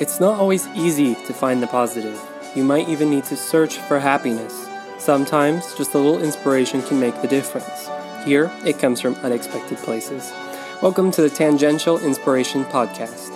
It's not always easy to find the positive. You might even need to search for happiness. Sometimes just a little inspiration can make the difference. Here, it comes from unexpected places. Welcome to the Tangential Inspiration Podcast.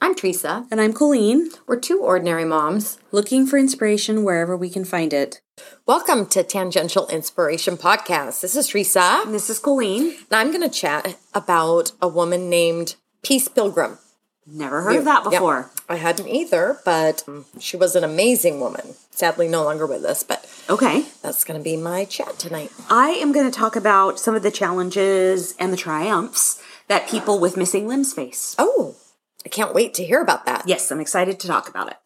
I'm Teresa. And I'm Colleen, We're two ordinary moms. looking for inspiration wherever we can find it. Welcome to Tangential Inspiration Podcast. This is Teresa, And this is Colleen. and I'm going to chat about a woman named Peace Pilgrim. Never heard of that Yep. before. I hadn't either, but she was an amazing woman. Sadly, no longer with us, but Okay. that's going to be my chat tonight. I am going to talk about some of the challenges and the triumphs that people with missing limbs face. Oh, I can't wait to hear about that. Yes, I'm excited to talk about it.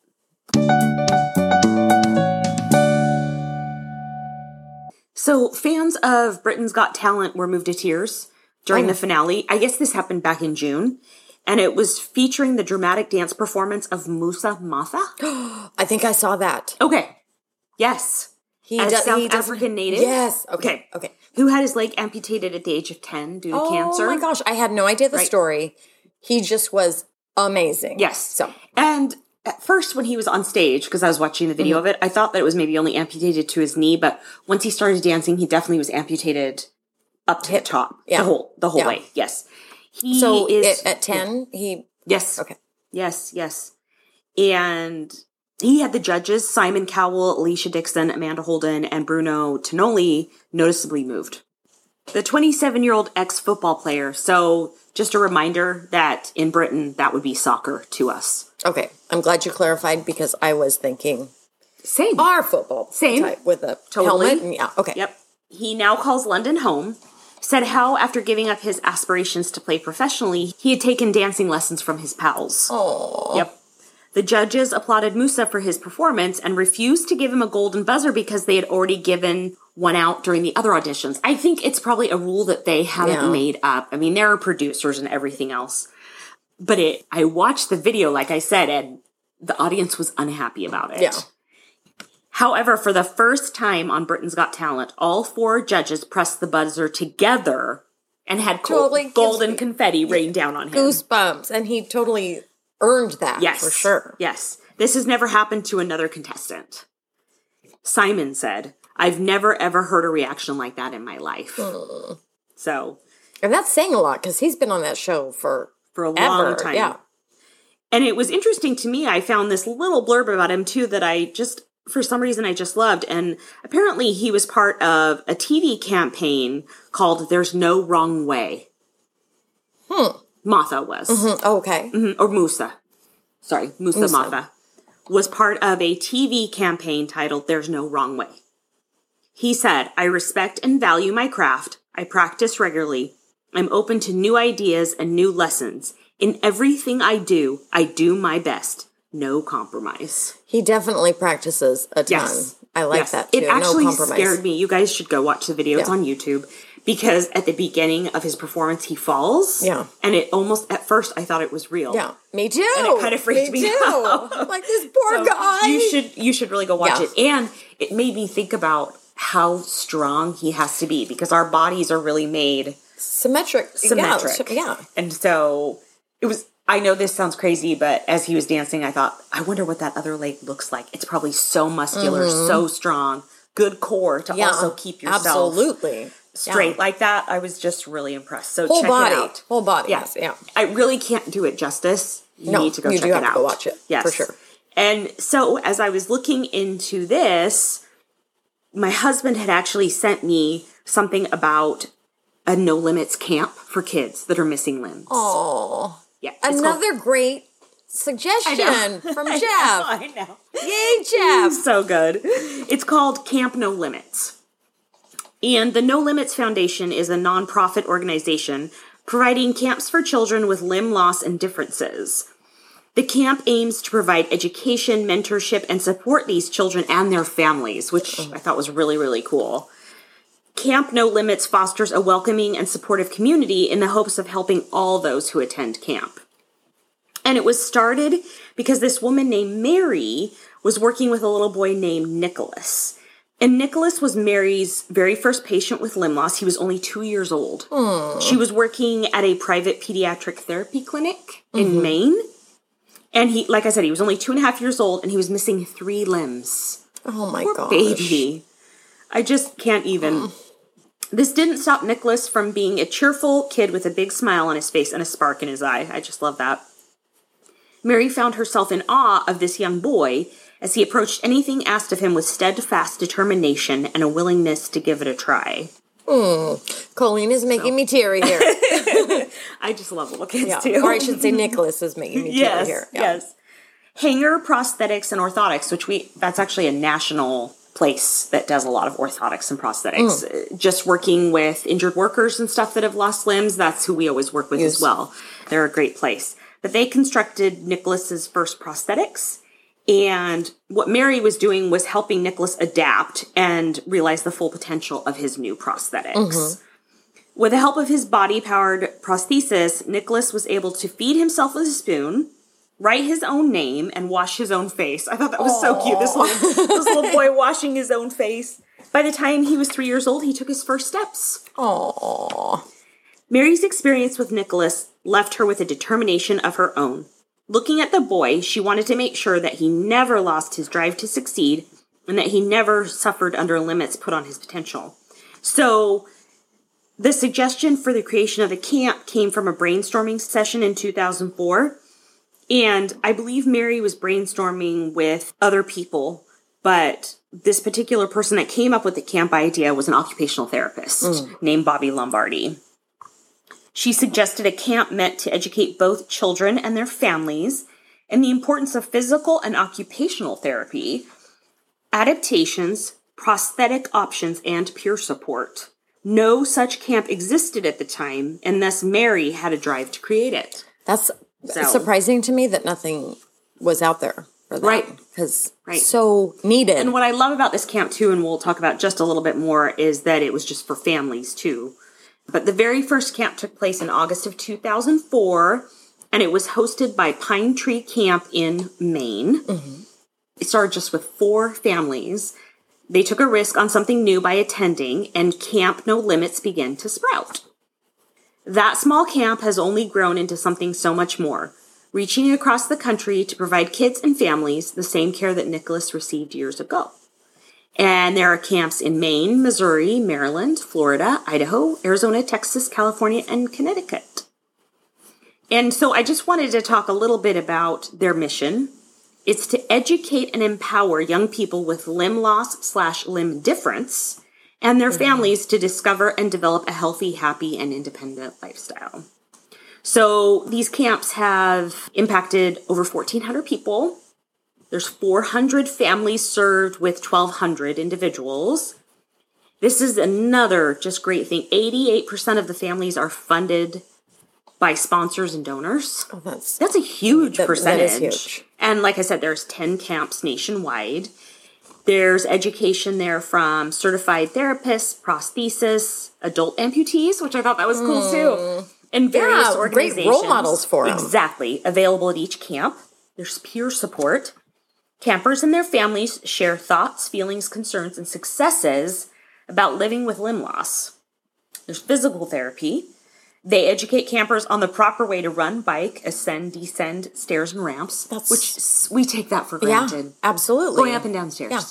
So, fans of Britain's Got Talent were moved to tears during Oh. the finale. I guess this happened back in June. And it was featuring the dramatic dance performance of Musa Motha. I think I saw that. Okay. Yes. He As do- South he African native? Yes. Okay. Okay. Okay. Who had his leg amputated at the age of 10 due to Oh cancer. Oh my gosh, I had no idea the Right. story. He just was amazing. Yes. So And at first, when he was on stage, because I was watching the video Mm-hmm. of it, I thought that it was maybe only amputated to his knee, but once he started dancing, he definitely was amputated up to the top. Yeah. The whole, the whole Yeah. way. Yes. He so is at, at ten, he Yes. okay. Yes, yes. And he had the judges, Simon Cowell, Alesha Dixon, Amanda Holden, and Bruno Tonioli, noticeably moved. The 27 year old ex football player. So, just a reminder that in Britain, that would be soccer to us. Okay, I'm glad you clarified because I was thinking Same. our football Same. type with a Totally. helmet. And yeah, okay. Yep. He now calls London home. Said how, after giving up his aspirations to play professionally, he had taken dancing lessons from his pals. Oh, Yep. The judges applauded Musa for his performance and refused to give him a golden buzzer because they had already given one out during the other auditions. I think it's probably a rule that they haven't Yeah. made up. I mean, there are producers and everything else. But it I watched the video, like I said, and the audience was unhappy about it. Yeah. However, for the first time on Britain's Got Talent, all four judges pressed the buzzer together and had Totally golden confetti rain down on him. goosebumps, and he totally earned that. Yes. for sure. Yes. This has never happened to another contestant. Simon said, I've never ever heard a reaction like that in my life. Hmm. So, And that's saying a lot because he's been on that show for for a ever. long time. Yeah. And it was interesting to me. I found this little blurb about him too that I just, for some reason, I just loved. And apparently, he was part of a TV campaign called There's No Wrong Way. Hmm. Motha was. Mm, Okay. Mhm, or Musa. Sorry, Musa, Musa. Motha was part of a TV campaign titled There's No Wrong Way. He said, I respect and value my craft. I practice regularly. I'm open to new ideas and new lessons. In everything I do, I do my best. No compromise. He definitely practices a ton. Yes. I like Yes. that too. It actually no scared me. You guys should go watch the video. It's on YouTube. Because at the beginning of his performance, he falls. Yeah. And it almost, at first, I thought it was real. Yeah, me too. And it kind of freaked me, too. out. Like this poor So guy. You should you should really go watch Yeah. it. And it made me think about how strong he has to be because our bodies are really made symmetric. symmetric. Yeah. yeah. And so it was I know this sounds crazy, but as he was dancing, I thought, I wonder what that other leg looks like. It's probably so muscular, so strong, good core to Mm-hmm. Yeah. also keep yourself Absolutely. straight Yeah. like that. I was just really impressed. So Whole check body. it out. Whole body. Yeah. Yes. Yeah. I really can't do it justice. You No, need to go check it out. go watch it, Yes. for sure. And so as I was looking into this, my husband had actually sent me something about a no limits camp for kids that are missing limbs. Oh, yeah. it's called- another great suggestion from Jeff. I know. Yay, Jeff! so good. It's called Camp No Limits. And the No Limits Foundation is a nonprofit organization providing camps for children with limb loss and differences. The camp aims to provide education, mentorship, and support these children and their families, which I thought was really, really cool. Camp No Limits fosters a welcoming and supportive community in the hopes of helping all those who attend camp. And it was started because this woman named Mary was working with a little boy named Nicholas. And Nicholas was Mary's very first patient with limb loss. He was only two years old. Hmm. She was working at a private pediatric therapy clinic in mm-hmm. Maine. And he, like I said, he was only two and a half years old and he was missing three limbs. Oh my gosh. baby. I just can't even. Mm. This didn't stop Nicholas from being a cheerful kid with a big smile on his face and a spark in his eye. I just love that. Mary found herself in awe of this young boy as he approached anything asked of him with steadfast determination and a willingness to give it a try. Mm. Colleen is making me teary here. I just love little kids Yeah. too. Or I should say Nicholas is making me teary yes, here. Yeah. yes. Hanger prosthetics and orthotics, which we that's actually a national place that does a lot of orthotics and prosthetics. Mm. Uh, Just working with injured workers and stuff that have lost limbs, that's who we always work with Yes. as well. They're a great place. But they constructed Nicholas's first prosthetics. And what Mary was doing was helping Nicholas adapt and realize the full potential of his new prosthetics. Mm-hmm. With the help of his body powered prosthesis, Nicholas was able to feed himself with a spoon, write his own name, and wash his own face. I thought that was so cute. This little, this little boy washing his own face. By the time he was three years old, he took his first steps. Aww. Mary's experience with Nicholas left her with a determination of her own. Looking at the boy, she wanted to make sure that he never lost his drive to succeed and that he never suffered under limits put on his potential. So, the suggestion for the creation of the camp came from a brainstorming session in 2004. And I believe Mary was brainstorming with other people, but this particular person that came up with the camp idea was an occupational therapist mm. named Bobby Lombardi. She suggested a camp meant to educate both children and their families in the importance of physical and occupational therapy, adaptations, prosthetic options, and peer support. No such camp existed at the time, and thus Mary had a drive to create it. That's So- surprising to me that nothing was out there for that. Right. Because Right. so needed. And what I love about this camp too, and we'll talk about just a little bit more, is that it was just for families too. But the very first camp took place in August of 2004, and it was hosted by Pine Tree Camp in Maine. Mm-hmm. It started just with four families. They took a risk on something new by attending, and Camp No Limits began to sprout. That small camp has only grown into something so much more, reaching across the country to provide kids and families the same care that Nicholas received years ago. And there are camps in Maine, Missouri, Maryland, Florida, Idaho, Arizona, Texas, California, and Connecticut. And so I just wanted to talk a little bit about their mission. It's to educate and empower young people with limb loss slash limb difference and their mm-hmm. families to discover and develop a healthy, happy, and independent lifestyle. So these camps have impacted over 1,400 people. There's 400 families served with 1,200 individuals. This is another just great thing. 88% of the families are funded by sponsors and donors. Oh, that's That's a huge That- that percentage. is huge. And like I said, there's 10 camps nationwide. There's education there from certified therapists, prosthesis, adult amputees, which I thought that was cool too. And various Hmm. Yeah, great organizations. role models for 'em. Exactly. Available at each camp. There's peer support. Campers and their families share thoughts, feelings, concerns, and successes about living with limb loss. There's physical therapy. They educate campers on the proper way to run, bike, ascend, descend stairs and ramps, That's- which we take that for yeah, granted. absolutely. Going up and down stairs. Yeah.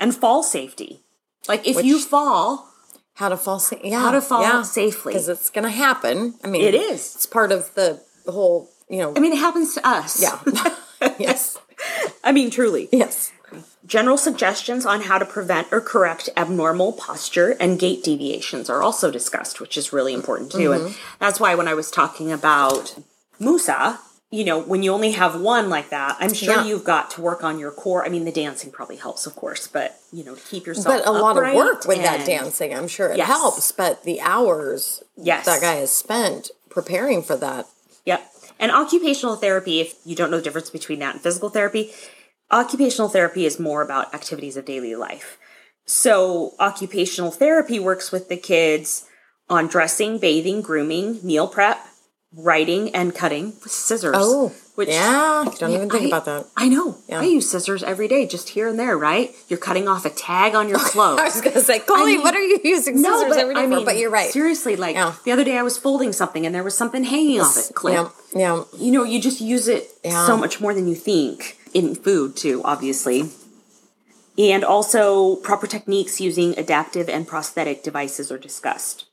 And fall safety. Like if you fall, How to fall sa- yeah, How to fall safely. because it's going to happen. I mean, It is. It's part of the, the whole. You know. I mean, it happens to us. yeah. yes. I mean, truly. Yes. General suggestions on how to prevent or correct abnormal posture and gait deviations are also discussed, which is really important too. And mm-hmm. that's why when I was talking about Musa, you know, when you only have one like that, I'm sure Yeah. you've got to work on your core. I mean, the dancing probably helps, of course, but you know, to keep yourself But a lot of work with that dancing. I'm sure it Yes. helps. But the hours Yes. that guy has spent preparing for that. Yep. And occupational therapy, if you don't know the difference between that and physical therapy, occupational therapy is more about activities of daily life. So, occupational therapy works with the kids on dressing, bathing, grooming, meal prep, writing, and cutting with scissors. Oh. Which Yeah, don't even think I- about that. I know. Yeah. I use scissors every day, just here and there, right? You're cutting off a tag on your clothes. I was gonna say, Colleen, mean- what are you using scissors no, but every day I for? mean, But you're right. Seriously, like Yeah. the other day, I was folding something and there was something hanging off it. Clip. Yeah, yeah. You know, you just use it so much more than you think in food too, obviously. And also, proper techniques using adaptive and prosthetic devices are discussed.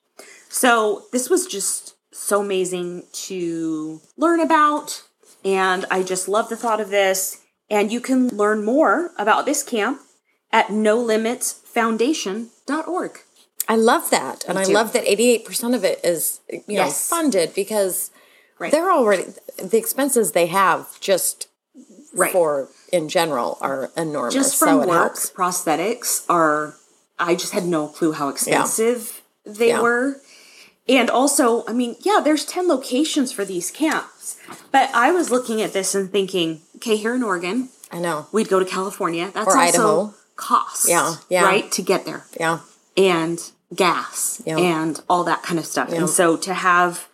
So this was just so amazing to learn about, and I just love the thought of this. And you can learn more about this camp at nolimitsfoundation.org. I love that, and I too. love that 88 percent of it is you know Yes. funded because Right. they're already the expenses they have just Right. for in general are enormous. just from so work, prosthetics are. I just had no clue how expensive they Yeah. were, and also, I mean, yeah, there's ten locations for these camps, but I was looking at this and thinking, okay, here in Oregon, I know. we'd go to California. That's Or also Idaho. cost, Yeah, yeah. right, to get there, Yeah, and gas Yeah. and all that kind of stuff. Yeah. And so to have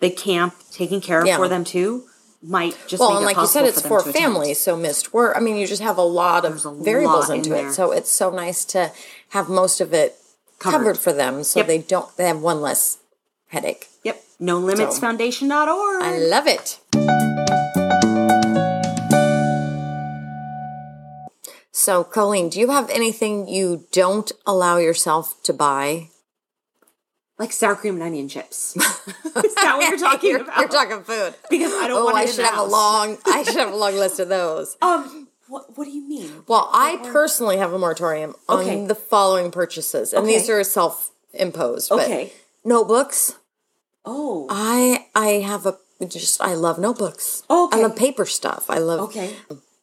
the camp taken care of Yeah. for them too might just well, and like you said, it's for to families, so missed work. I mean, you just have a lot of a variables lot in into it. So it's so nice to have most of it covered, Covered. for them, so Yep. they don't they have one less headache. Yep. No limits So- foundation.org. I love it. So, Colleen, do you have anything you don't allow yourself to buy? Like sour cream and onion chips. Is that what you're talking you're, about? You're talking food. because I don't Oh, I should have a long. I should have a long list of those. Um, what What do you mean? Well, I personally have a moratorium on Okay. the following purchases, and Okay. these are self-imposed. Okay. notebooks. Oh. I I have a just I love notebooks. Okay. I love paper stuff. I love Okay.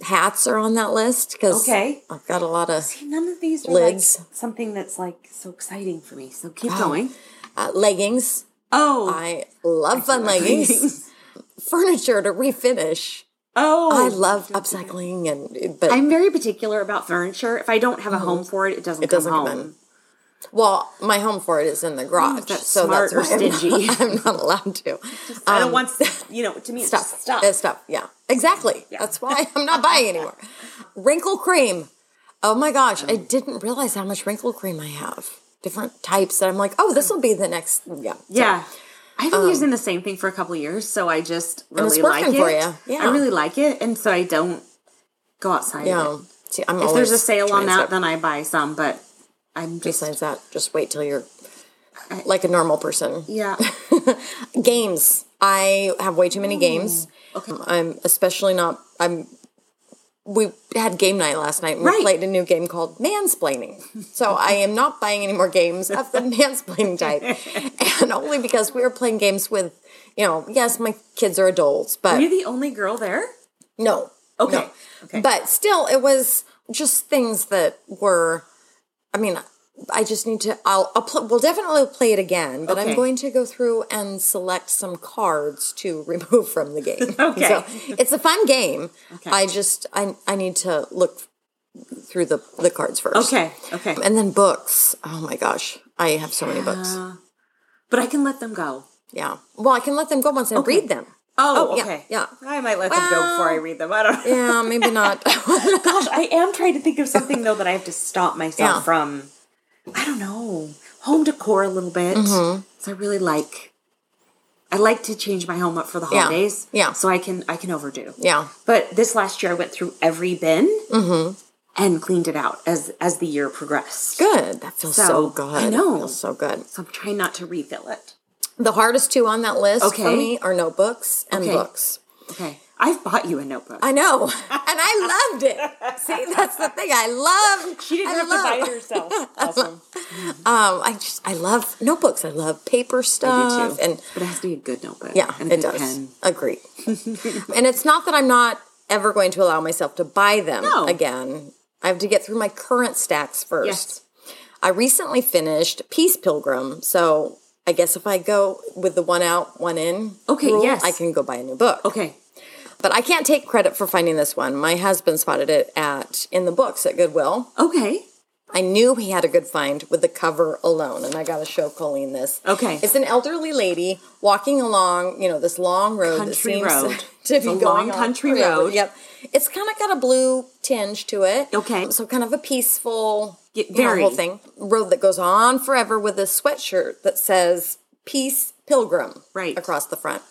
hats are on that list because Okay. I've got a lot of See, None of these are Lids. like something that's like so exciting for me. So keep going. Uh, leggings. Oh. I love fun leggings. Furniture to refinish. oh. I love upcycling and but I'm very particular about furniture. If I don't have a home for it, it doesn't, Mm-hmm. doesn't come come home. in. well, my home for it is in the garage, that's so smart that's why I'm not- stingy. I'm not, allowed to. I don't Um, want, you know, to me, it's stuff, just stuff. Uh, stuff. Yeah, exactly. That's why I'm not buying anymore. Wrinkle cream. Oh my gosh, I didn't realize how much wrinkle cream I have. Different types that I'm like, oh, this will be the next. Yeah, So, Yeah. I've been using um, the same thing for a couple of years, so I just really like it. Yeah. I really like it, and so I don't go outside yeah. See, I'm If there's a sale on that, then I buy some, but I'm just Besides that, just wait till you're like a normal person. yeah. Games. I have way too many games. okay. I'm especially not. I'm. We had game night last night. and We Right. played a new game called Mansplaining. So I am not buying any more games of the mansplaining type, and only because we were playing games with, you know, yes, my kids are adults, but Are you the only girl there? no. Okay. no. Okay. But still, it was just things that were. I mean, I just need to. I'll. I'll pl- we'll definitely play it again. But I'm going to go through and select some cards to remove from the game. Okay. So it's a fun game. I just. I. I need to look through the the cards first. Okay. Okay. And then books. Oh my gosh, I have so many books. But I can let them go. Yeah. Well, I can let them go once I read them. Oh, oh, yeah, okay. yeah. I might let them go before I read them. I don't know. Yeah, maybe not. Gosh, I am trying to think of something though that I have to stop myself Yeah. from. I don't know. Home decor a little bit. Mm-hmm. So I really like. I like to change my home up for the holidays. Yeah. So I can I can overdo. yeah. But this last year I went through every bin Mm-hmm. and cleaned it out as as the year progressed. Good. That feels so, So, good. I know. It feels so good. So I'm trying not to refill it. The hardest two on that list for me are notebooks and Okay. books. Okay. I've bought you a notebook. I know, and I loved it. See, that's the thing. I love. she didn't I have love, to buy it herself. Awesome. Um, I just I love notebooks. I love paper I stuff, do too. and but it has to be a good notebook. yeah, and a it good does. pen. Agree. and it's not that I'm not ever going to allow myself to buy them No. again. I have to get through my current stacks first. Yes. I recently finished Peace Pilgrim, so I guess if I go with the one out, one in, Okay, rule, yes. I can go buy a new book. Okay. But I can't take credit for finding this one. My husband spotted it at in the books at Goodwill. Okay. I knew he had a good find with the cover alone, and I got to show Colleen this. Okay. It's an elderly lady walking along, you know, this long road that Country seems road. to It's be a going long country forever. road. Yep. It's kind of got a blue tinge to it. Okay. So kind of a peaceful, Yeah, you know, whole thing. Road that goes on forever with a sweatshirt that says "Peace Pilgrim" Right. across the front.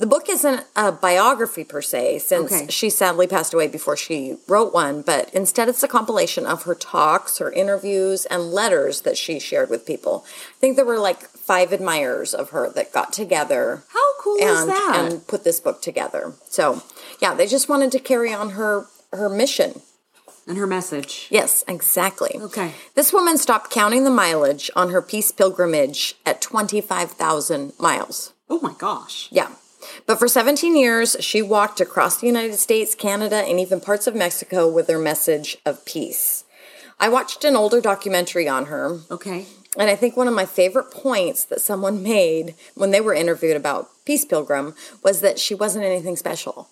The book isn't a biography per se, since Okay. she sadly passed away before she wrote one, but instead it's a compilation of her talks, her interviews, and letters that she shared with people. I think there were like five admirers of her that got together How cool is that? and put this book together. So, yeah, they just wanted to carry on her her mission. and her message. Yes, exactly. Okay. This woman stopped counting the mileage on her peace pilgrimage at 25,000 miles. Oh my gosh. Yeah. But for 17 years, she walked across the United States, Canada, and even parts of Mexico with her message of peace. I watched an older documentary on her, Okay. and I think one of my favorite points that someone made when they were interviewed about Peace Pilgrim was that she wasn't anything special.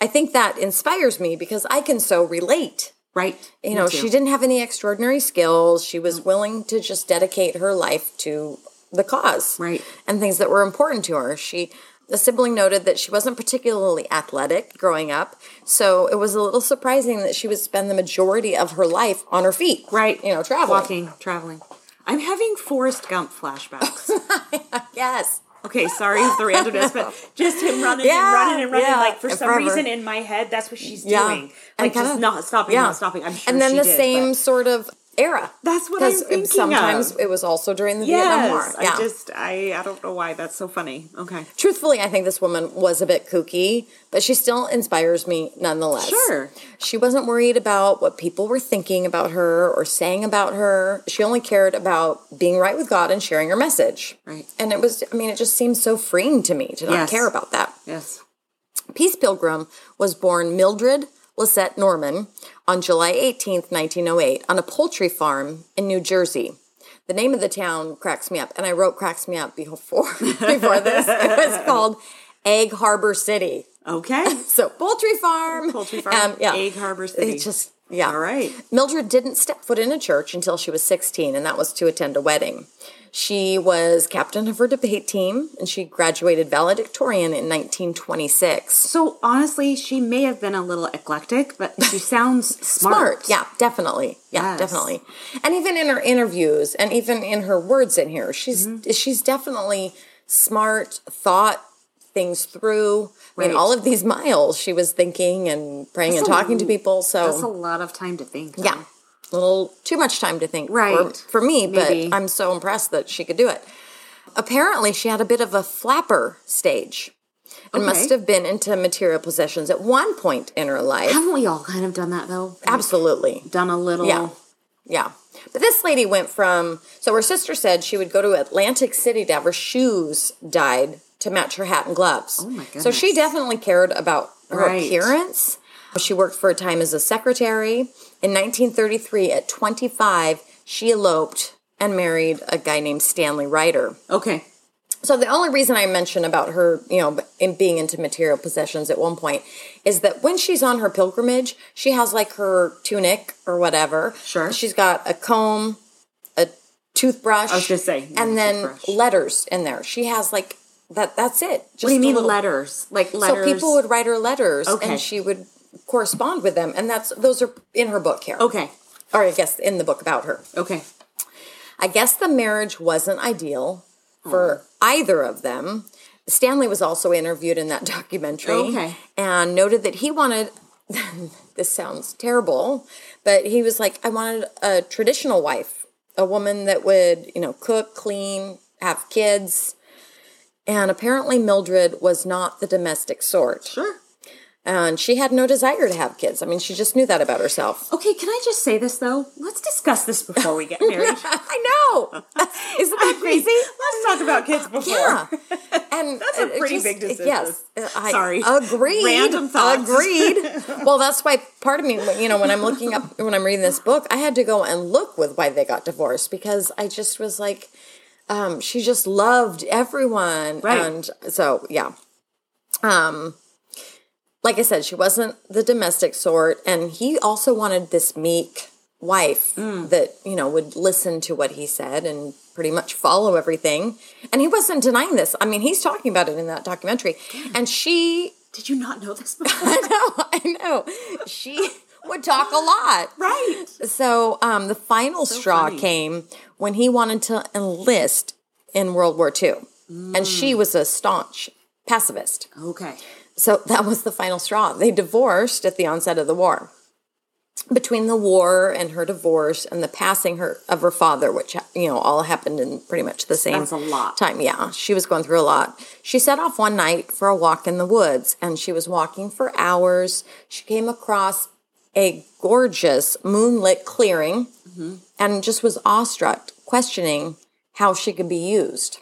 I think that inspires me because I can so relate. Right. You know, she didn't have any extraordinary skills. She was willing to just dedicate her life to the cause. Right. And things that were important to her. She a sibling noted that she wasn't particularly athletic growing up, so it was a little surprising that she would spend the majority of her life on her feet. Right. You know, traveling. Walking, traveling. I'm having Forrest Gump flashbacks. Yes. okay, sorry for the randomness, but just him running Yeah, and running and running. yeah, like for some forever. reason in my head, that's what she's Yeah. doing. And Like kinda- just not stopping, not stopping. I'm sure And then the did, same but- sort of era. That's what I'm thinking Sometimes of. it was also during the Vietnam War. Yeah. I just I I don't know why that's so funny. Okay. Truthfully, I think this woman was a bit kooky, but she still inspires me nonetheless. Sure. She wasn't worried about what people were thinking about her or saying about her. She only cared about being right with God and sharing her message. Right. And it was, I mean, it just seems so freeing to me to not Yes. care about that. Yes. Peace Pilgrim was born Mildred Lisette Norman on July 18th, 1908, on a poultry farm in New Jersey. The name of the town cracks me up, and I wrote cracks me up before before this. It was called Egg Harbor City. Okay. So poultry farm, Poultry farm, um, yeah, Egg Harbor City. It just yeah. All right. Mildred didn't step foot in a church until she was 16, and that was to attend a wedding. She was captain of her debate team, and she graduated valedictorian in 1926. So honestly, she may have been a little eclectic, but she sounds smart. Smart, yeah, definitely, yeah, Yes. definitely. And even in her interviews, and even in her words in here, she's Mm-hmm. she's definitely smart, thought things through. I mean, all of these miles, she was thinking and praying That's and talking to people. So That's a lot of time to think. though. Yeah. A little too much time to think Right. for me, Maybe. but I'm so impressed that she could do it. Apparently, she had a bit of a flapper stage and Okay. must have been into material possessions at one point in her life. Haven't we all kind of done that though? Absolutely. Done a little. Yeah. Yeah. But this lady went from, so her sister said she would go to Atlantic City to have her shoes dyed to match her hat and gloves. Oh my goodness. So she definitely cared about her Right. appearance. She worked for a time as a secretary. In 1933, at 25, she eloped and married a guy named Stanley Ryder. Okay. So the only reason I mention about her, you know, in being into material possessions at one point is that when she's on her pilgrimage, she has like her tunic or whatever. Sure. She's got a comb, a toothbrush. I was gonna say, yeah, and then toothbrush. letters in there. She has like that. That's it. Just What do you mean little- letters? Like letters? So people would write her letters, Okay. and she would correspond with them, and that's those are in her book here. Okay. or I guess in the book about her. Okay. I guess the marriage wasn't ideal for either of them. Stanley was also interviewed in that documentary Okay. and noted that he wanted this sounds terrible, but he was like, I wanted a traditional wife, a woman that would, you know, cook, clean, have kids. And apparently Mildred was not the domestic sort. Sure. And she had no desire to have kids. I mean, she just knew that about herself. Okay, can I just say this though? Let's discuss this before we get married. I know. Isn't that crazy? Let's talk about kids before. Yeah, and That's a pretty just- big decision. Yes, I Sorry. Agreed. Random thoughts. Agreed. well, that's why part of me, you know, when I'm looking up, when I'm reading this book, I had to go and look with why they got divorced because I just was like, um, she just loved everyone, Right. and so yeah. Um, like I said, she wasn't the domestic sort, and he also wanted this meek, wife that, you know, would listen to what he said and pretty much follow everything. And he wasn't denying this. I mean, he's talking about it in that documentary. And she, Did you not know this before? I know, I know, she would talk a lot. right. So um, the final straw funny. came when he wanted to enlist in World War II. And she was a staunch pacifist. Okay. So that was the final straw. They divorced at the onset of the war. Between the war and her divorce and the passing her of her father, which you know all happened in pretty much the same That's a lot. time. Yeah, she was going through a lot. She set off one night for a walk in the woods, and she was walking for hours. She came across a gorgeous moonlit clearing, Mm-hmm. and just was awestruck, questioning how she could be used.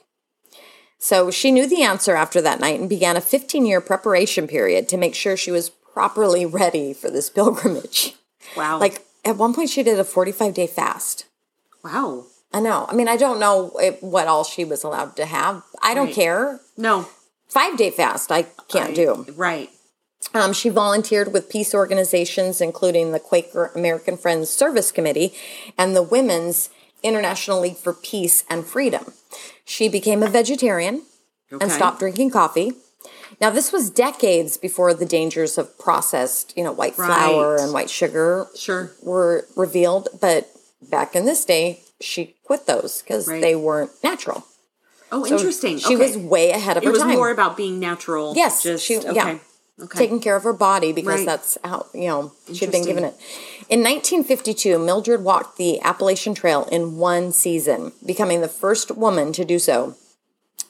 So she knew the answer after that night and began a 15 year preparation period to make sure she was properly ready for this pilgrimage. Wow. Like at one point, she did a 45 day fast. wow. I know. I mean, I don't know what all she was allowed to have. I don't Right. care. No. Five day fast, I can't do. Right. Um, she volunteered with peace organizations, including the Quaker American Friends Service Committee and the Women's International League for Peace and Freedom. She became a vegetarian and stopped drinking coffee. Now, this was decades before the dangers of processed, you know, white flour Right. and white sugar Sure. were revealed. But back in this day, she quit those because Right. they weren't natural. Oh, So interesting. She okay. was way ahead of her. It was time. more about being natural. Yes, Just she- okay. yeah. Okay. taking care of her body because Right. that's how you know she'd been given it. In 1952, Mildred walked the Appalachian Trail in one season, becoming the first woman to do so.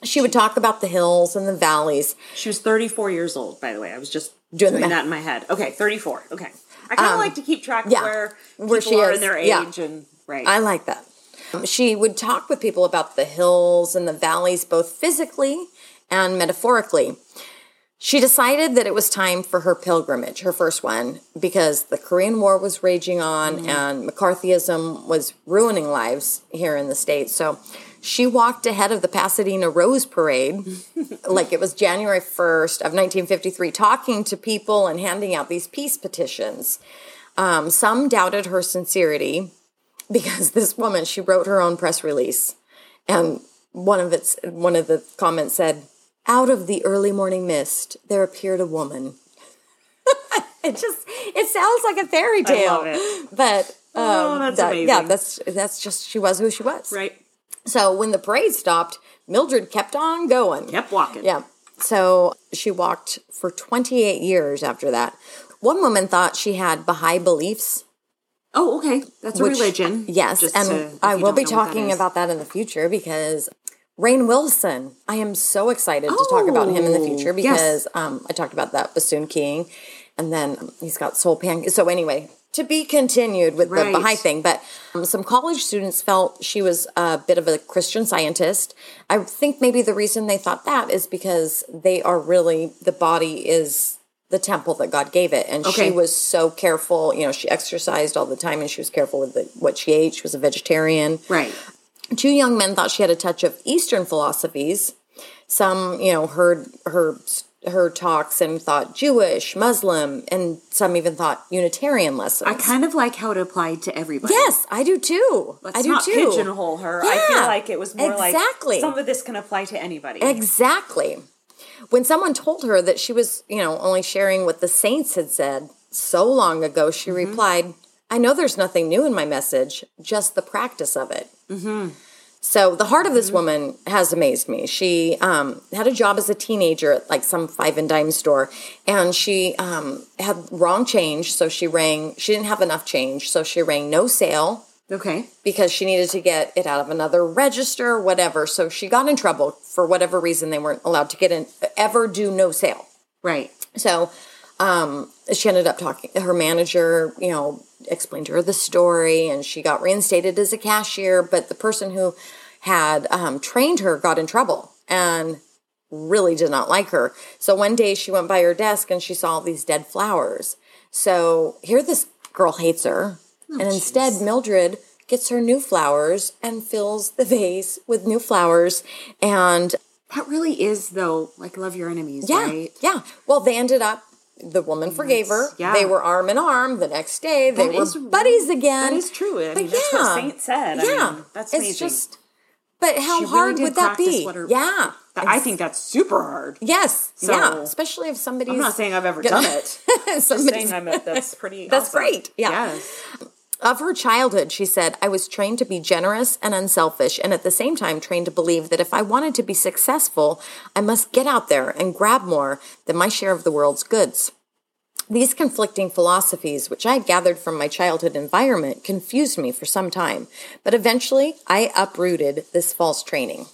She would talk about the hills and the valleys. She was 34 years old, by the way. I was just Doing doing, that in my head. Okay, 34. Okay. I kind of like to keep track of yeah, where, where people she are is. in their Yeah. age and right. I like that. Um, She would talk with people about the hills and the valleys, both physically and metaphorically. She decided that it was time for her pilgrimage, her first one, because the Korean War was raging on and McCarthyism was ruining lives here in the States. So she walked ahead of the Pasadena Rose Parade, like it was January 1st of 1953, talking to people and handing out these peace petitions. Um, some doubted her sincerity because this woman, she wrote her own press release. And one of its one of the comments said, out of the early morning mist, there appeared a woman. it just it sounds like a fairy tale. love it. But um, Oh, that's that- Yeah, that's that's just she was who she was. right. So when the parade stopped, Mildred kept on going. Kept walking. Yeah. So she walked for 28 years after that. One woman thought she had Baha'i beliefs. Oh, okay. That's which- a religion. Yes, and to- I will be what that talking about that in the future because Rainn Wilson, I am so excited to talk about him in the Oh, future yes. because um, I talked about that bassoon king, and then um, he's got soul pan. So anyway, to be continued with Right. the Baha'i thing, but um, some college students felt she was a bit of a Christian scientist. I think maybe the reason they thought that is because they are really the body is the temple that God gave it, and Okay. she was so careful. You know, she exercised all the time, and she was careful with the, what she ate. She was a vegetarian. Right. Two young men thought she had a touch of Eastern philosophies. Some, you know, heard her her talks and thought Jewish, Muslim, and some even thought Unitarian lessons. I kind of like how it applied to everybody. yes, I do too. Let's I do not too. pigeonhole her. I feel like it was more exactly. like some of this can apply to anybody. Exactly. When someone told her that she was, you know, only sharing what the saints had said so long ago, she Mm-hmm. replied, I know there's nothing new in my message, just the practice of it. Mm-hmm. So the heart of this woman has amazed me. She um, had a job as a teenager at like some five and dime store, and she um, had wrong change. So she rang. She didn't have enough change, so she rang no sale okay. because she needed to get it out of another register, whatever. So she got in trouble for whatever reason. They weren't allowed to get in, ever do no sale. Right. So um, she ended up talking. Her manager, you know, explained to her the story, and she got reinstated as a cashier. But the person who had um, trained her got in trouble and really did not like her. So one day she went by her desk and she saw all these dead flowers. So here this girl hates her, and instead Mildred gets her new flowers and fills the vase with new flowers and That really is though, like love your enemies, yeah, right? yeah. Well, they ended up the woman forgave her. yeah. They were arm in arm the next day. They That were is buddies again. That is true. I But mean, that's what Saint said. I yeah, mean, that's it's just. But how She hard did would that be? her- yeah, That- I think that's super hard. yes, So- yeah, especially if somebody's. I'm not saying I've ever done it. Just somebody's- saying I'm that's pretty. That's awesome. great, yeah. Yes. Of her childhood, she said, I was trained to be generous and unselfish, and at the same time, trained to believe that if I wanted to be successful, I must get out there and grab more than my share of the world's goods. These conflicting philosophies, which I had gathered from my childhood environment, confused me for some time, but eventually I uprooted this false training.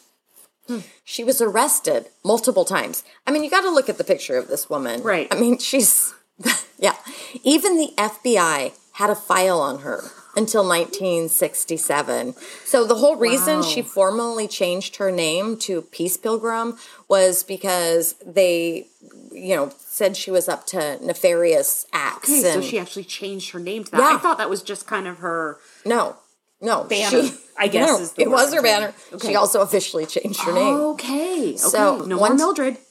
Hmm. She was arrested multiple times. I mean, you got to look at the picture of this woman. Right. I mean, she's, yeah. Even the FBI had a file on her until 1967. So the whole reason Wow. she formally changed her name to Peace Pilgrim was because they, you know, said she was up to nefarious acts. Okay, so she actually changed her name to that. Yeah. I thought that was just kind of her. no, no Banner, I guess no, is the it was her banner. Okay. She also officially changed her name. Okay. Okay. So, no one- more Mildred.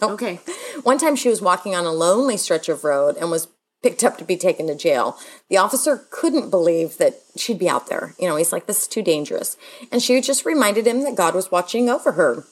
Okay. One time she was walking on a lonely stretch of road and was picked up to be taken to jail. The officer couldn't believe that she'd be out there. You know, he's like, this is too dangerous. And she just reminded him that God was watching over her.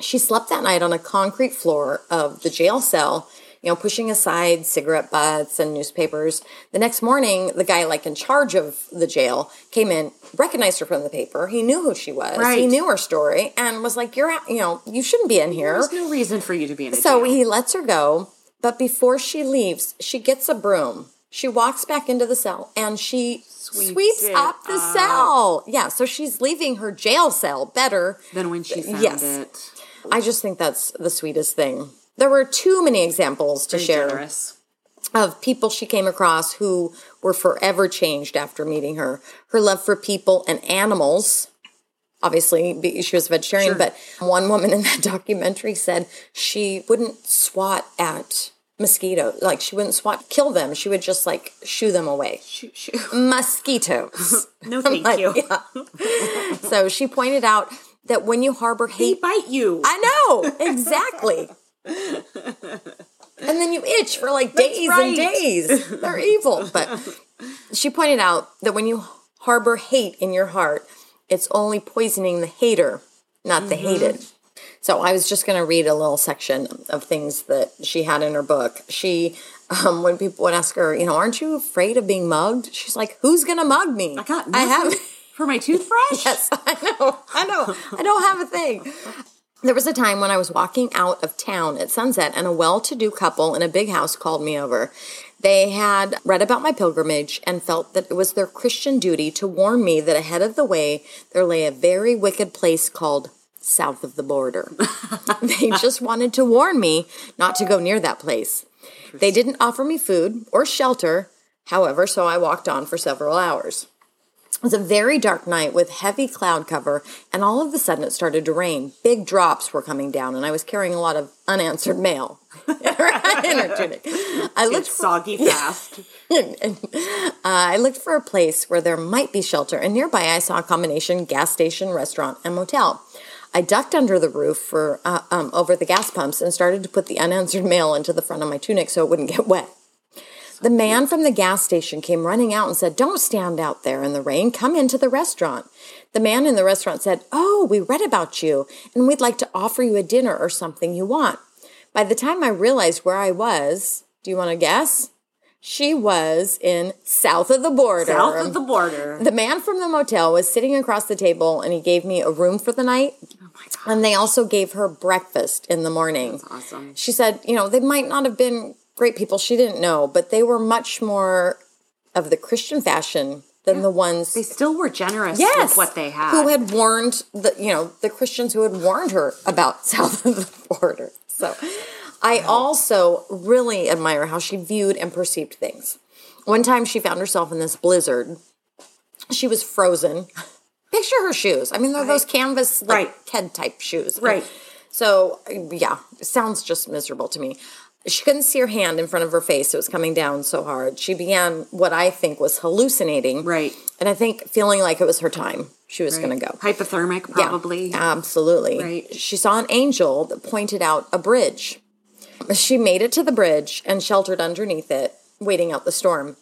She slept that night on a concrete floor of the jail cell, you know, pushing aside cigarette butts and newspapers. The next morning, the guy, like in charge of the jail, came in, recognized her from the paper. He knew who she was. Right. He knew her story and was like, you're, out- you know, you shouldn't be in here. There's no reason for you to be in So jail. he lets her go, but before she leaves, she gets a broom. She walks back into the cell and she sweeps, it up the up. cell. Yeah, so she's leaving her jail cell better. than when she found Yes. it, I just think that's the sweetest thing. There were too many examples to very share generous. of people she came across who were forever changed after meeting her. Her love for people and animals. Obviously, she was a vegetarian, Sure. but one woman in that documentary said she wouldn't swat at mosquitoes. Like, she wouldn't swat, kill them. She would just like shoo them away. Shoot, shoot. Mosquitoes. No, thank Like, you. yeah. So she pointed out that when you harbor They hate bite you. I know, exactly. and then you itch for like days right. and days. They're evil. But she pointed out that when you harbor hate in your heart, it's only poisoning the hater, not the mm-hmm. hated. So I was just going to read a little section of things that she had in her book. She, um, when people would ask her, you know, aren't you afraid of being mugged? She's like, who's going to mug me? I got I have. for my toothbrush. Yes, I know. I know. I don't have a thing. There was a time when I was walking out of town at sunset, and a well to do couple in a big house called me over. They had read about my pilgrimage and felt that it was their Christian duty to warn me that ahead of the way there lay a very wicked place called south of the border. they just wanted to warn me not to go near that place. They didn't offer me food or shelter, however, so I walked on for several hours. It was a very dark night with heavy cloud cover, and all of a sudden it started to rain. Big drops were coming down, and I was carrying a lot of unanswered mail in her tunic. I looked for, soggy fast. uh, I looked for a place where there might be shelter, and nearby I saw a combination gas station, restaurant, and motel. I ducked under the roof for uh, um, over the gas pumps and started to put the unanswered mail into the front of my tunic so it wouldn't get wet. The man from the gas station came running out and said, Don't stand out there in the rain. Come into the restaurant. The man in the restaurant said, Oh, we read about you, and we'd like to offer you a dinner or something you want. By the time I realized where I was, do you want to guess? She was in south of the border. South of the border. The man from the motel was sitting across the table and he gave me a room for the night. And they also gave her breakfast in the morning. Awesome. She said, you know, they might not have been great people. She didn't know, but they were much more of the Christian fashion than the ones They still were generous yes, with what they had. Who had warned the you know, the Christians who had warned her about south of the border. So I also really admire how she viewed and perceived things. One time she found herself in this blizzard. She was frozen. Picture her shoes. I mean, they're those canvas like Right. Ked type shoes. Right. So yeah, it sounds just miserable to me. She couldn't see her hand in front of her face. It was coming down so hard. She began what I think was hallucinating. Right. And I think feeling like it was her time. She was going to go. Hypothermic, Yeah, probably. absolutely. Right. She saw an angel that pointed out a bridge. She made it to the bridge and sheltered underneath it, waiting out the storm.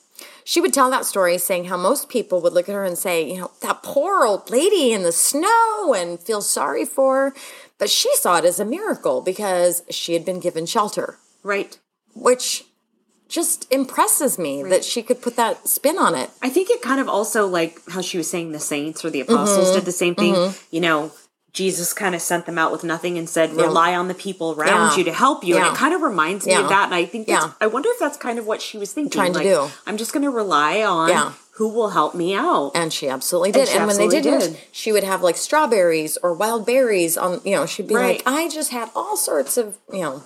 She would tell that story saying how most people would look at her and say, you know, that poor old lady in the snow and feel sorry for her. But she saw it as a miracle because she had been given shelter, Right. which just impresses me that she could put that spin on it. I think it kind of also like how she was saying the saints or the apostles Mm-hmm. did the same thing. You know, Jesus kind of sent them out with nothing and said, rely on the people around Yeah. you to help you. And it kind of reminds me of that. And I think that's, Yeah. I wonder if that's kind of what she was thinking. Trying to do. I'm just going to rely on Yeah. who will help me out. And she absolutely did. And, she when they didn't, did. she would have like strawberries or wild berries on, you know, she'd be Right. like, I just had all sorts of, you know,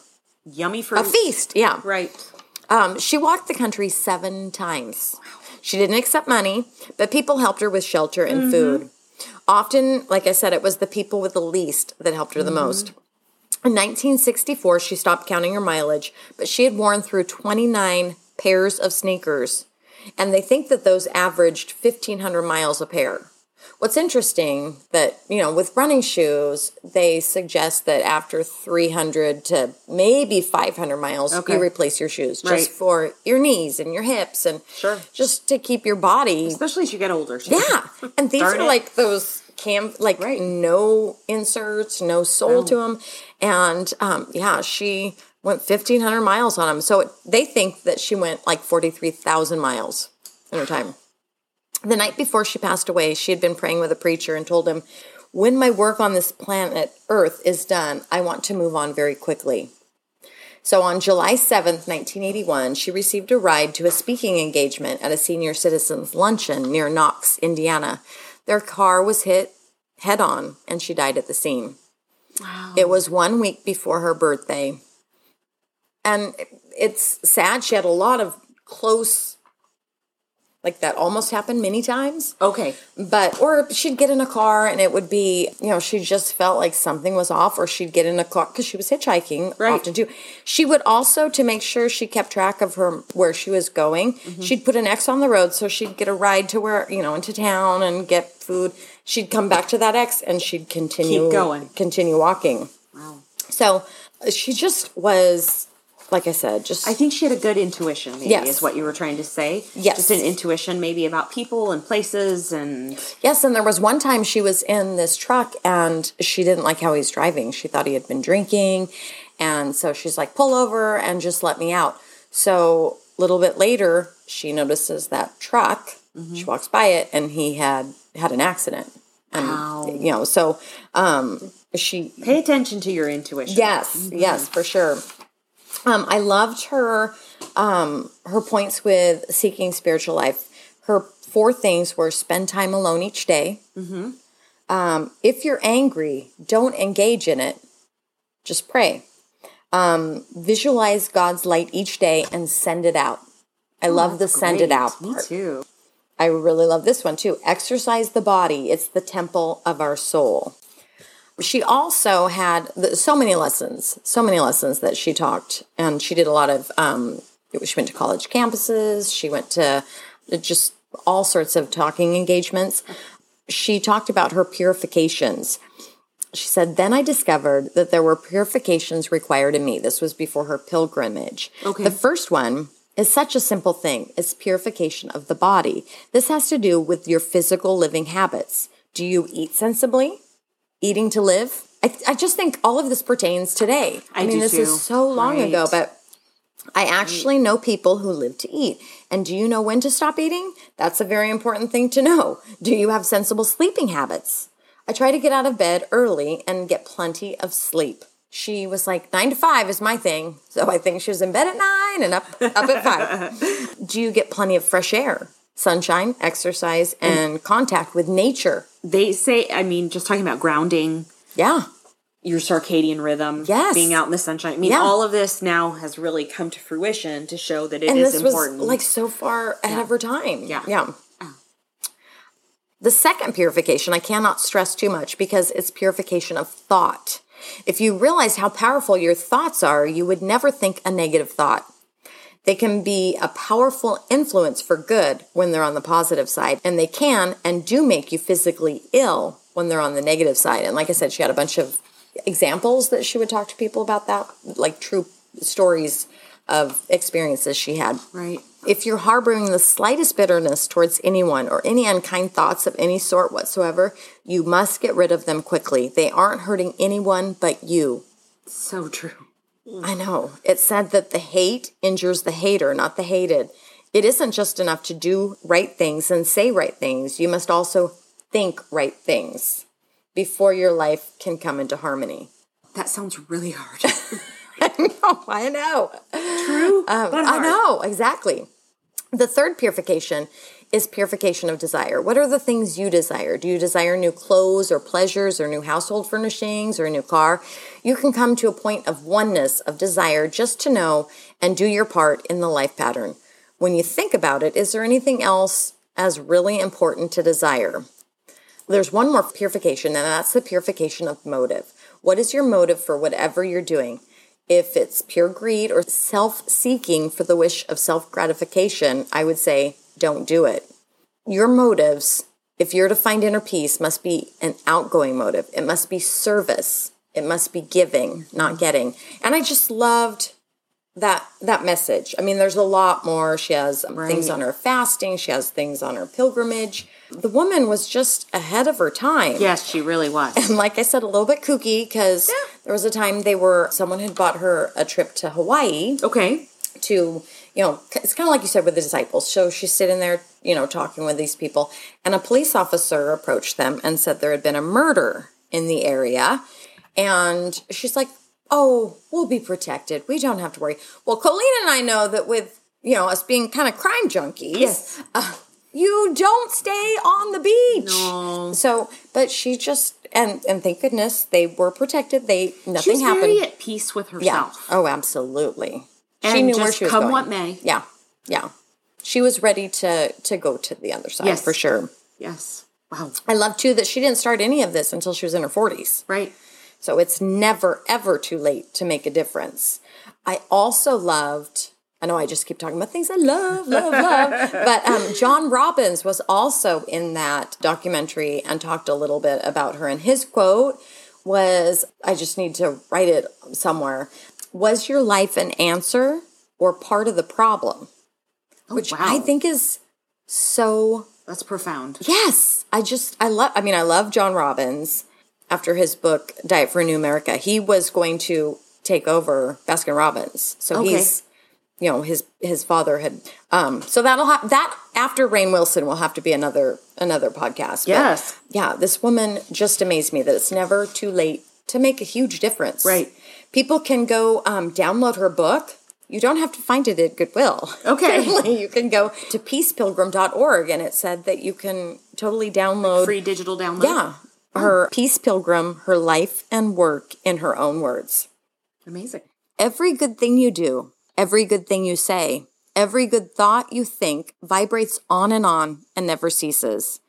Yummy fruit. a feast. Yeah. Right. Um, she walked the country seven times. She didn't accept money, but people helped her with shelter and Mm-hmm. food. Often, like I said, it was the people with the least that helped her the Mm-hmm. most. In 1964, she stopped counting her mileage, but she had worn through 29 pairs of sneakers, and they think that those averaged 1,500 miles a pair. What's interesting that, you know, with running shoes, they suggest that after 300 to maybe 500 miles, Okay. you replace your shoes Right. just for your knees and your hips and Sure. just to keep your body. Especially as you get older. too. Yeah. And these are it. like those cam, like Right. no inserts, no sole to them. And um, yeah, she went 1,500 miles on them. So it, they think that she went like 43,000 miles in her time. The night before she passed away, she had been praying with a preacher and told him, When my work on this planet Earth is done, I want to move on very quickly. So on July 7th, 1981, she received a ride to a speaking engagement at a senior citizens luncheon near Knox, Indiana. Their car was hit head on and she died at the scene. Wow. It was one week before her birthday. And it's sad. She had a lot of close, like that almost happened many times. Okay. But, or she'd get in a car and it would be, you know, she just felt like something was off, or she'd get in a car because she was hitchhiking Right. often too. She would also, to make sure she kept track of her where she was going, Mm-hmm. she'd put an X on the road so she'd get a ride to where, you know, into town and get food. She'd come back to that X and she'd continue Keep going. continue walking. Wow. So uh, she just was, like I said, just I think she had a good intuition, maybe, Yes. is what you were trying to say. Yes. Just an intuition, maybe, about people and places and. Yes, and there was one time she was in this truck and she didn't like how he's driving. She thought he had been drinking. And so she's like, pull over and just let me out. So a little bit later, she notices that truck. She walks by it and he had had an accident. And, Wow. you know, so um, she, Pay attention to your intuition. Yes, yes, for sure. Um, I loved her um, her points with seeking spiritual life. Her four things were spend time alone each day. Um, if you're angry, don't engage in it. Just pray. Um, visualize God's light each day and send it out. I love the send it Great. out Me part. too. I really love this one too. Exercise the body. It's the temple of our soul. She also had so many lessons, so many lessons that she talked, and she did a lot of. Um, she went to college campuses. She went to just all sorts of talking engagements. She talked about her purifications. She said, Then I discovered that there were purifications required in me. This was before her pilgrimage. Okay. The first one is such a simple thing it's purification of the body. This has to do with your physical living habits. Do you eat sensibly? Eating to live? I, I just think all of this pertains today. I, I mean, this too. is so long ago, but I actually know people who live to eat. And do you know when to stop eating? That's a very important thing to know. Do you have sensible sleeping habits? I try to get out of bed early and get plenty of sleep. She was like, nine to five is my thing. So I think she was in bed at nine and up, up at five. Do you get plenty of fresh air, sunshine, exercise, and contact with nature? They say, I mean, just talking about grounding, Yeah. your circadian rhythm, Yes. being out in the sunshine. I mean, Yeah. all of this now has really come to fruition to show that it is and this important. was like so far ahead of her time. Yeah. Yeah. The second purification, I cannot stress too much because it's purification of thought. If you realized how powerful your thoughts are, you would never think a negative thought. They can be a powerful influence for good when they're on the positive side, and they can and do make you physically ill when they're on the negative side. And like I said, she had a bunch of examples that she would talk to people about that, like true stories of experiences she had. Right. If you're harboring the slightest bitterness towards anyone or any unkind thoughts of any sort whatsoever, you must get rid of them quickly. They aren't hurting anyone but you. So true. I know. It said that the hate injures the hater, not the hated. It isn't just enough to do right things and say right things. You must also think right things before your life can come into harmony. That sounds really hard. Oh, I know. True. Um, I know, exactly. The third purification is purification of desire. What are the things you desire? Do you desire new clothes or pleasures or new household furnishings or a new car? You can come to a point of oneness of desire just to know and do your part in the life pattern. When you think about it, is there anything else as really important to desire? There's one more purification, and that's the purification of motive. What is your motive for whatever you're doing? If it's pure greed or self seeking for the wish of self gratification, I would say don't do it. Your motives, if you're to find inner peace, must be an outgoing motive. It must be service. It must be giving, not getting. And I just loved that that message. I mean, there's a lot more. She has um, things on her fasting. She has things on her pilgrimage. The woman was just ahead of her time. Yes, she really was. And like I said, a little bit kooky because there was a time they were someone had bought her a trip to Hawaii Okay. to you know it's kind of like you said with the disciples so she's sitting there you know talking with these people and a police officer approached them and said there had been a murder in the area and she's like oh we'll be protected we don't have to worry well colleen and i know that with you know us being kind of crime junkies Yes. uh, you don't stay on the beach No. so but she just and and thank goodness they were protected they nothing She's happened very at peace with herself. yeah. herself. Oh, absolutely. She And knew where just she was come going. what may. Yeah. Yeah. She was ready to to go to the other side Yes. for sure. Yes. Wow. I love too that she didn't start any of this until she was in her 40s. Right. So it's never ever too late to make a difference. I also loved I know I just keep talking about things I love, love, love. But um, John Robbins was also in that documentary and talked a little bit about her. And his quote was I just need to write it somewhere. Was your life an answer or part of the problem? Which wow. I think is so That's profound. Yes, I just I love. I mean, I love John Robbins. After his book Diet for a New America, he was going to take over Baskin Robbins. So Okay. he's, you know, his his father had. Um, so that'll have that after Rainn Wilson will have to be another another podcast. But Yes. yeah, this woman just amazed me that it's never too late to make a huge difference. Right. People can go um, download her book. You don't have to find it at Goodwill. Okay. You can go to peacepilgrim.org and it said that you can totally download Free digital download. yeah, her Peace Pilgrim, her life and work in her own words. Amazing. Every good thing you do, every good thing you say, every good thought you think vibrates on and on and never ceases.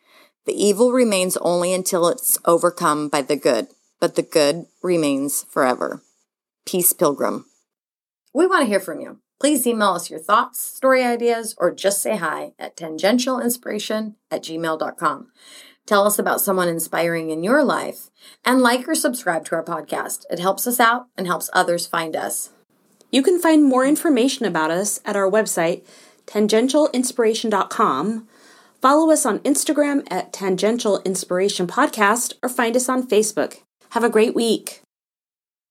The evil remains only until it's overcome by the good, but the good remains forever. Peace Pilgrim. We want to hear from you. Please email us your thoughts, story ideas, or just say hi at tangentialinspiration at gmail.com. Tell us about someone inspiring in your life and like or subscribe to our podcast. It helps us out and helps others find us. You can find more information about us at our website, tangentialinspiration.com. Follow us on Instagram at Tangential Inspiration Podcast or find us on Facebook. Have a great week.